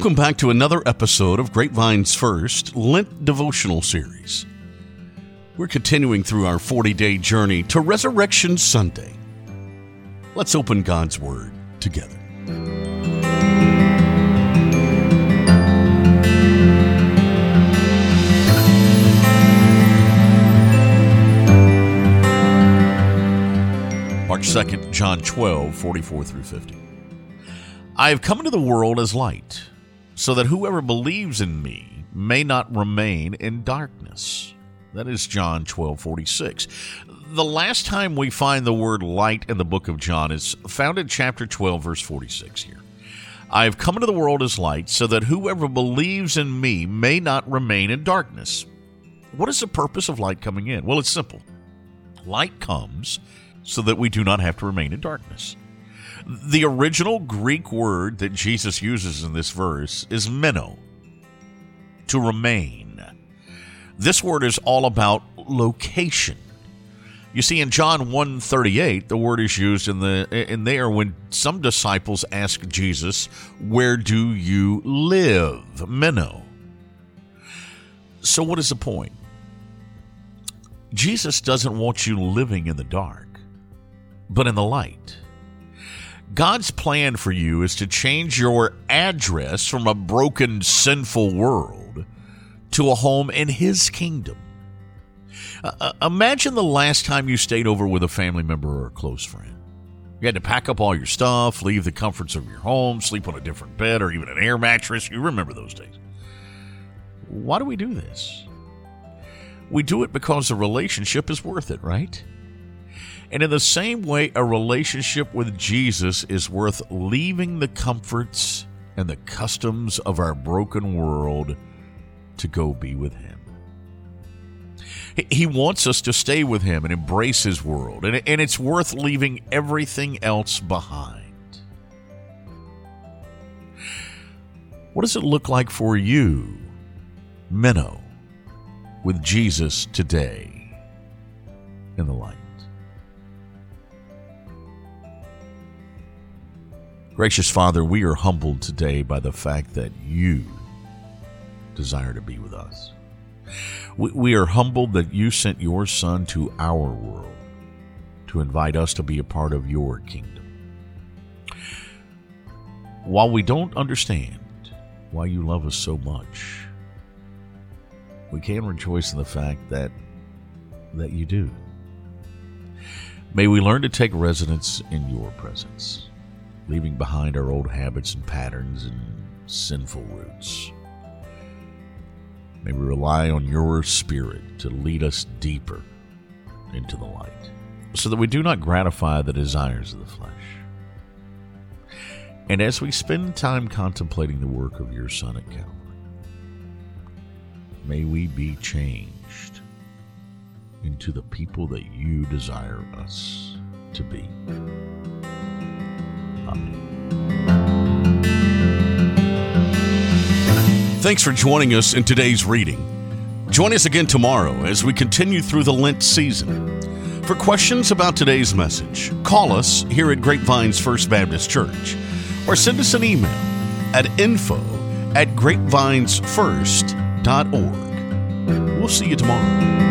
Welcome back to another episode of Grapevine's first Lent devotional series. We're continuing through our 40 day journey to Resurrection Sunday. Let's open God's Word together. March 2nd, John 12, 44 through 50. I have come into the world as light, so that whoever believes in me may not remain in darkness. That is John 12, 46. The last time we find the word light in the book of John is found in chapter 12, verse 46 here. I have come into the world as light, so that whoever believes in me may not remain in darkness. What is the purpose of light coming in? Well, it's simple. Light comes so that we do not have to remain in darkness. The original Greek word that Jesus uses in this verse is meno, to remain. This word is all about location. You see, in John 1.38, the word is used in the in there when some disciples ask Jesus, Where do you live? Meno. So what is the point? Jesus doesn't want you living in the dark but in the light. God's plan for you is to change your address from a broken, sinful world to a home in His kingdom. Uh, uh, imagine the last time you stayed over with a family member or a close friend. You had to pack up all your stuff, leave the comforts of your home, sleep on a different bed or even an air mattress. You remember those days. Why do we do this? We do it because the relationship is worth it, right? And in the same way, a relationship with Jesus is worth leaving the comforts and the customs of our broken world to go be with Him. He wants us to stay with Him and embrace His world, and it's worth leaving everything else behind. What does it look like for you, Meno, with Jesus today in the light? Gracious Father, we are humbled today by the fact that you desire to be with us. We, we are humbled that you sent your Son to our world to invite us to be a part of your kingdom. While we don't understand why you love us so much, we can rejoice in the fact that that you do. May we learn to take residence in your presence leaving behind our old habits and patterns and sinful roots. May we rely on your Spirit to lead us deeper into the light, so that we do not gratify the desires of the flesh. And as we spend time contemplating the work of your Son at Calvary, may we be changed into the people that you desire us to be. Thanks for joining us in today's reading. Join us again tomorrow as we continue through the Lent season. For questions about today's message, call us here at Grapevine's First Baptist Church or send us an email at info at grapevinesfirst.org. We'll see you tomorrow.